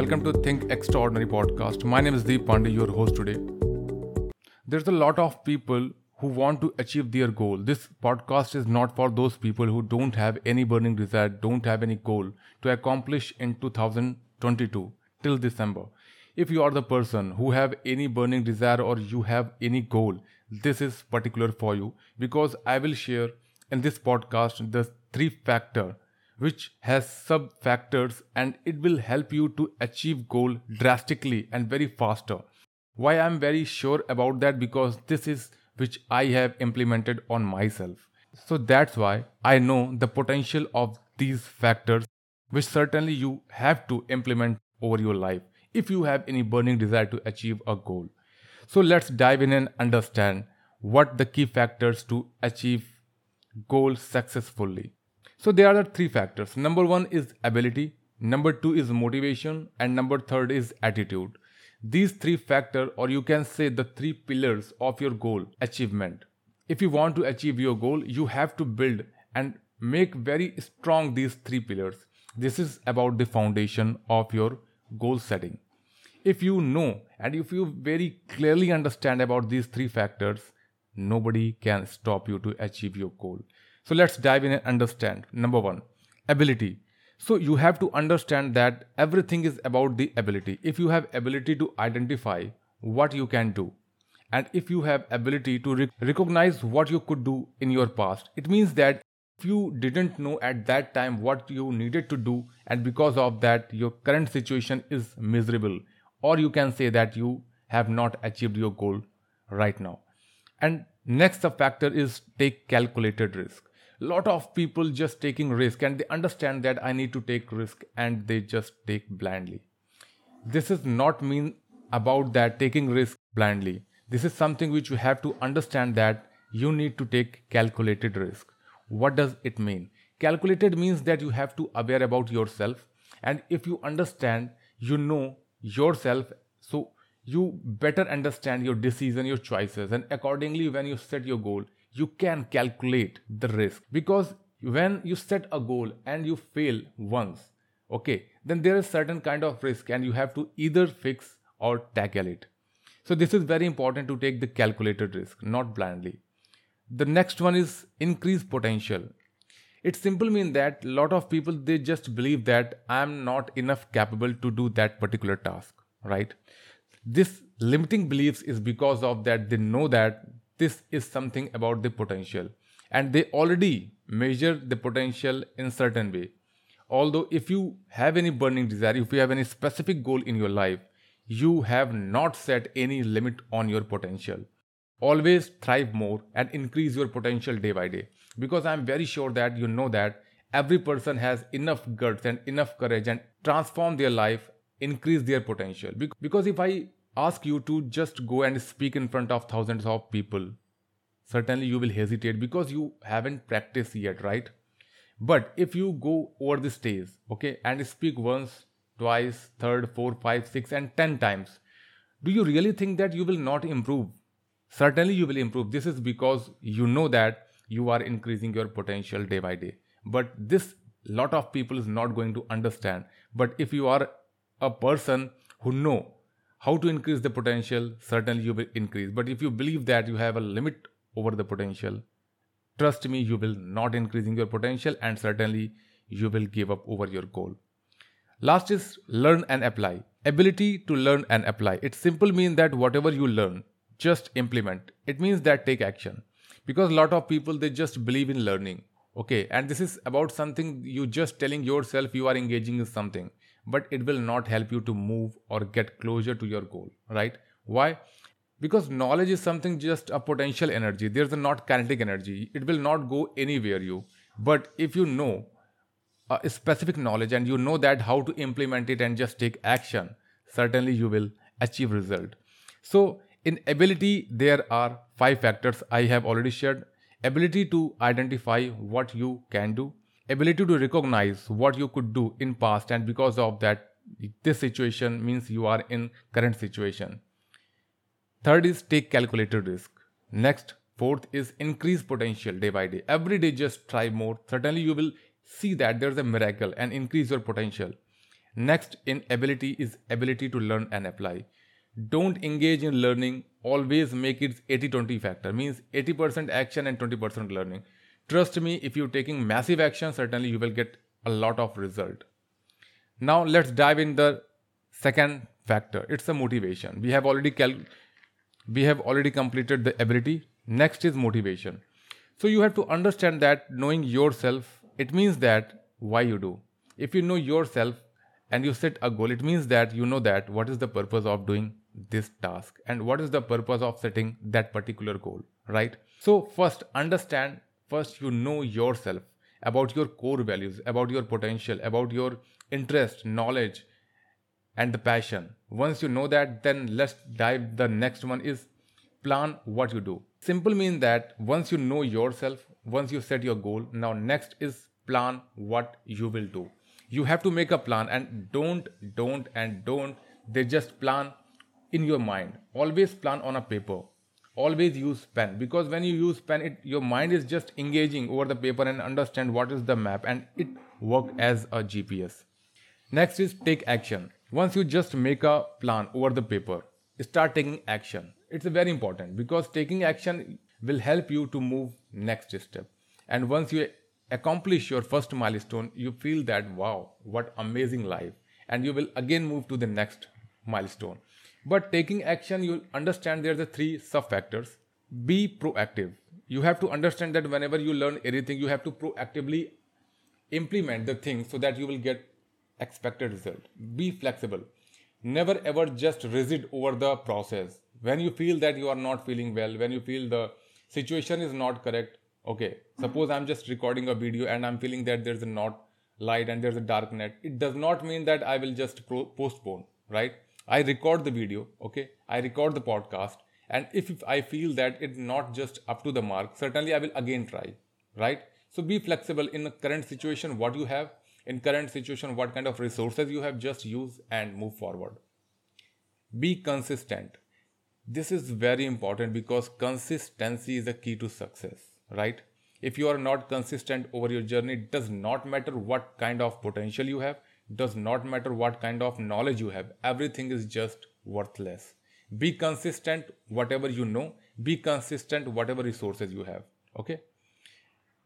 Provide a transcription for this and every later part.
welcome to Think Extraordinary podcast. My name is Deep Pandey, your host today. There's a lot of people who want to achieve their goal. This podcast is not for those people who don't have any burning desire, don't have any goal to accomplish in 2022 till December. If you are the person who have any burning desire or you have any goal, this is particular for you because I will share in this podcast the three factor which has sub factors and it will help you to achieve goal drastically and very faster. Why i'm very sure about that? Because this is which i have implemented on myself. So that's why i know the potential of these factors which certainly you have to implement over your life if you have any burning desire to achieve a goal. So let's dive in and understand what the key factors to achieve goal successfully so there are the three factors. Number one is ability, number two is motivation, and number third is attitude. These three factors, or you can say the three pillars of your goal achievement. If you want to achieve your goal, you have to build and make very strong these three pillars. This is about the foundation of your goal setting. If you know and if you very clearly understand about these three factors, nobody can stop you to achieve your goal. So let's dive in and understand. Number one, ability. So you have to understand that everything is about the ability. If you have ability to identify what you can do, and if you have ability to rec- recognize what you could do in your past, it means that if you didn't know at that time what you needed to do, and because of that your current situation is miserable, or you can say that you have not achieved your goal right now. And next the factor is take calculated risk lot of people just taking risk and they understand that i need to take risk and they just take blindly. This is not mean about that taking risk blindly. This is something which you have to understand that you need to take calculated risk. What does it mean? Calculated means that you have to aware about yourself and if you understand you know yourself so you better understand your decision your choices and accordingly when you set your goal you can calculate the risk. Because when you set a goal and you fail once okay then there is certain kind of risk and you have to either fix or tackle it. So this is very important to take the calculated risk not blindly. The next one is increase potential. It simply means that a lot of people they just believe that i am not enough capable to do that particular task right? This limiting beliefs is because of that they know that this is something about the potential. And they already measure the potential in certain way. Although if you have any burning desire if you have any specific goal in your life you have not set any limit on your potential. Always thrive more and increase your potential day by day. Because i'm very sure that you know that every person has enough guts and enough courage and transform their life increase their potential. Because if i ask you to just go and speak in front of thousands of people, certainly you will hesitate because you haven't practiced yet, right? But if you go over the stage, okay, and speak once, twice, third, four, five, six, and ten times, do you really think that you will not improve? Certainly you will improve. This is because you know that you are increasing your potential day by day. But this lot of people is not going to understand. But if you are a person who know how to increase the potential? Certainly you will increase. But if you believe that you have a limit over the potential trust me you will not increasing your potential and certainly you will give up over your goal. Last is learn and apply. Ability to learn and apply. It simple means that whatever you learn just implement. It means that take action. Because a lot of people they just believe in learning. Okay and this is about something you just telling yourself you are engaging in something but it will not help you to move or get closer to your goal right? Why? Because knowledge is something just a potential energy. There's a not kinetic energy. It will not go anywhere you. But if you know a specific knowledge and you know that how to implement it and just take action certainly you will achieve result. So in ability there are five factors i have already shared. Ability to identify what you can do ability to recognize what you could do in past and because of that this situation means you are in current situation. Third is take calculated risk. Next fourth is increase potential day by day. Every day just try more. Certainly you will see that there's a miracle and increase your potential. Next in ability is ability to learn and apply. Don't engage in learning, always make it 80-20 factor, means 80% action and 20% learning. Trust me, if you're taking massive action, certainly you will get a lot of result. Now let's dive in the second factor. It's a motivation. We have already cal- we have already completed the ability. Next is motivation. So you have to understand that knowing yourself, it means that why you do. If you know yourself and you set a goal, it means that you know that what is the purpose of doing this task and what is the purpose of setting that particular goal, right? So first understand, first you know yourself about your core values, about your potential, about your interest, knowledge, and the passion. Once you know that, then let's dive. The next one is plan what you do. Simple means that once you know yourself, once you set your goal, now next is plan what you will do. You have to make a plan and don't, don't, and don't. They just plan in your mind. Always plan on a paper always use pen. Because when you use pen it your mind is just engaging over the paper and understand what is the map and it work as a gps next is take action. Once you just make a plan over the paper start taking action. It's very important because taking action will help you to move next step. And once you accomplish your first milestone you feel that wow what amazing life. And you will again move to the next milestone but taking action, you'll understand there are the three sub factors. Be proactive. You have to understand that whenever you learn anything, you have to proactively implement the thing so that you will get expected result. Be flexible. Never ever just rigid over the process. When you feel that you are not feeling well, when you feel the situation is not correct, okay, suppose I'm just recording a video and I'm feeling that there's a not light and there's a dark net. It does not mean that I will just pro- postpone, right? I record the video, okay? I record the podcast. And if, I feel that it's not just up to the mark, certainly I will again try, right? So be flexible in the current situation, what you have, in current situation, what kind of resources you have, just use and move forward. Be consistent. This is very important because consistency is the key to success, right? If you are not consistent over your journey, it does not matter what kind of potential you have, does not matter what kind of knowledge you have everything is just worthless. Be consistent whatever you know be consistent whatever resources you have okay?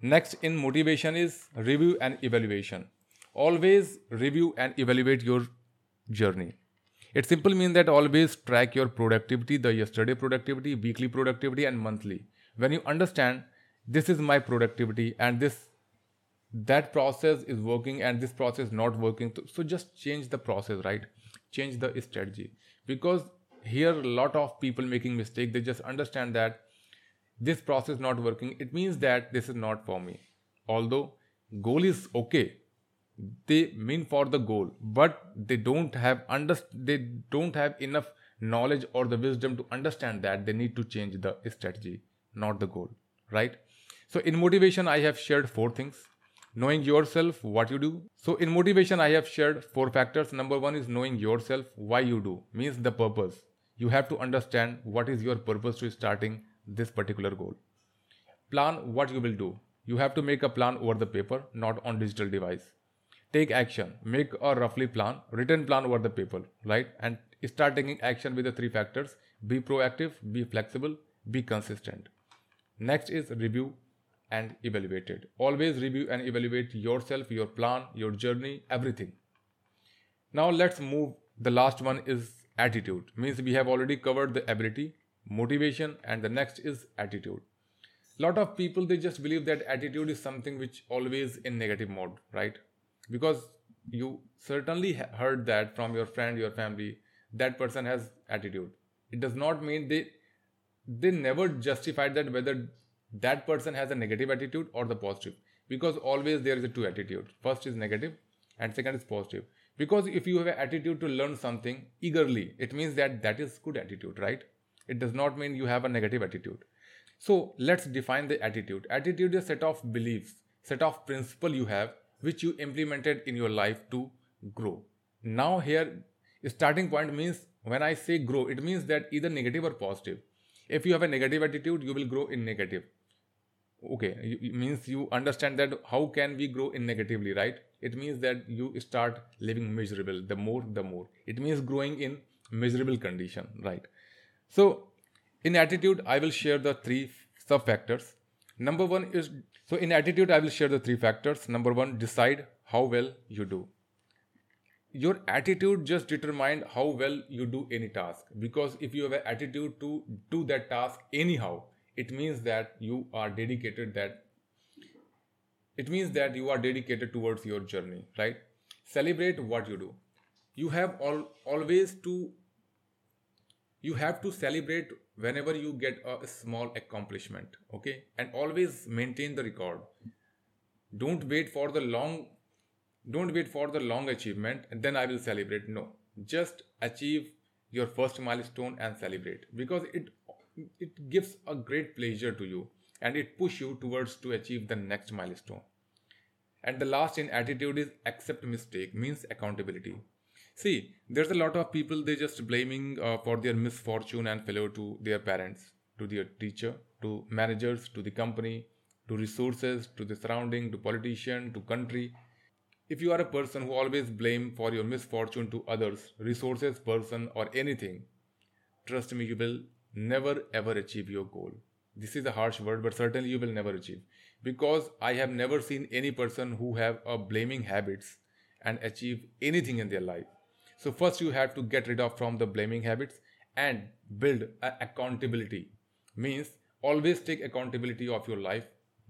Next in motivation is review and evaluation. Always review and evaluate your journey. It simply means that always track your productivity the yesterday productivity weekly productivity and monthly. When you understand this is my productivity and this that process is working and this process not working. So just change the process right? Change the strategy. Because here a lot of people making mistake they just understand that this process not working. It means that this is not for me. Although goal is okay. They mean for the goal but they don't have under they don't have enough knowledge or the wisdom to understand that they need to change the strategy not the goal right? So in motivation i have shared four things knowing yourself what you do. So in motivation i have shared four factors. Number one is knowing yourself why you do means the purpose. You have to understand what is your purpose to starting this particular goal. Plan what you will do. You have to make a plan over the paper not on digital device. Take action. Make a roughly plan written plan over the paper right? And start taking action with the three factors. Be proactive be flexible be consistent. Next is review and evaluated. Always review and evaluate yourself, your plan, your journey, everything. Now let's move. The last one is attitude. Means we have already covered the ability, motivation, and the next is attitude. Lot of people they just believe that attitude is something which always in negative mode, right? Because you certainly heard that from your friend, your family, that person has attitude. It does not mean they they never justified that whether that person has a negative attitude or the positive. Because always there is a two attitude. First is negative and second is positive. Because if you have an attitude to learn something eagerly it means that that is good attitude right? It does not mean you have a negative attitude. So let's define the attitude. Attitude is a set of beliefs set of principle you have which you implemented in your life to grow. Now here starting point means when i say grow it means that either negative or positive. If you have a negative attitude you will grow in negative okay it means you understand that how can we grow in negatively right? It means that you start living miserable. The more the more. It means growing in miserable condition right? So in attitude i will share the three sub factors number one is so in attitude i will share the three factors. Number one decide how well you do. Your attitude just determine how well you do any task. Because if you have an attitude to do that task anyhow it means that you are dedicated that it means that you are dedicated towards your journey right? Celebrate what you do. You have all always to you have to celebrate whenever you get a small accomplishment okay? And always maintain the record. Don't wait for the long don't wait for the long achievement and then i will celebrate. No. Just achieve your first milestone and celebrate because it it gives a great pleasure to you and it push you towards to achieve the next milestone. And the last in attitude is accept mistake means accountability. See there's a lot of people they just blaming uh, for their misfortune and failure to their parents to their teacher to managers to the company to resources to the surrounding to politician to country. If you are a person who always blame for your misfortune to others resources person or anything trust me you will never ever achieve your goal. This is a harsh word but certainly you will never achieve. Because i have never seen any person who have a blaming habits and achieve anything in their life. So first you have to get rid of from the blaming habits and build accountability. Means always take accountability of your life.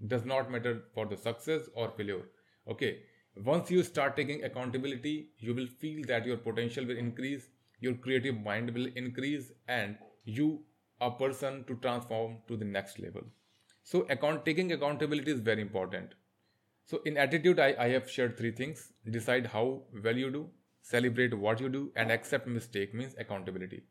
Does not matter for the success or failure. Okay. Once you start taking accountability you will feel that your potential will increase your creative mind will increase and you a person to transform to the next level. So account taking accountability is very important. So in attitude, I, I have shared three things. Decide how well you do, celebrate what you do, and accept mistake means accountability.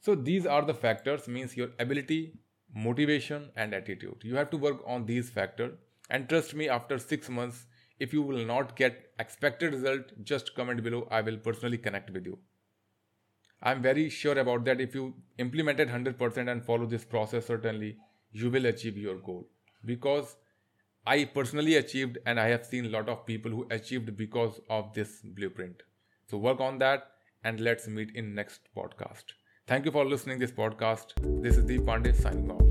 So these are the factors means your ability, motivation, and attitude. You have to work on these factors. And trust me, after six months, if you will not get expected result, just comment below. I will personally connect with you. I'm very sure about that. If you implement it 100% and follow this process, certainly you will achieve your goal. Because I personally achieved, and I have seen a lot of people who achieved because of this blueprint. So work on that, and let's meet in next podcast. Thank you for listening this podcast. This is Deep Pandey signing off.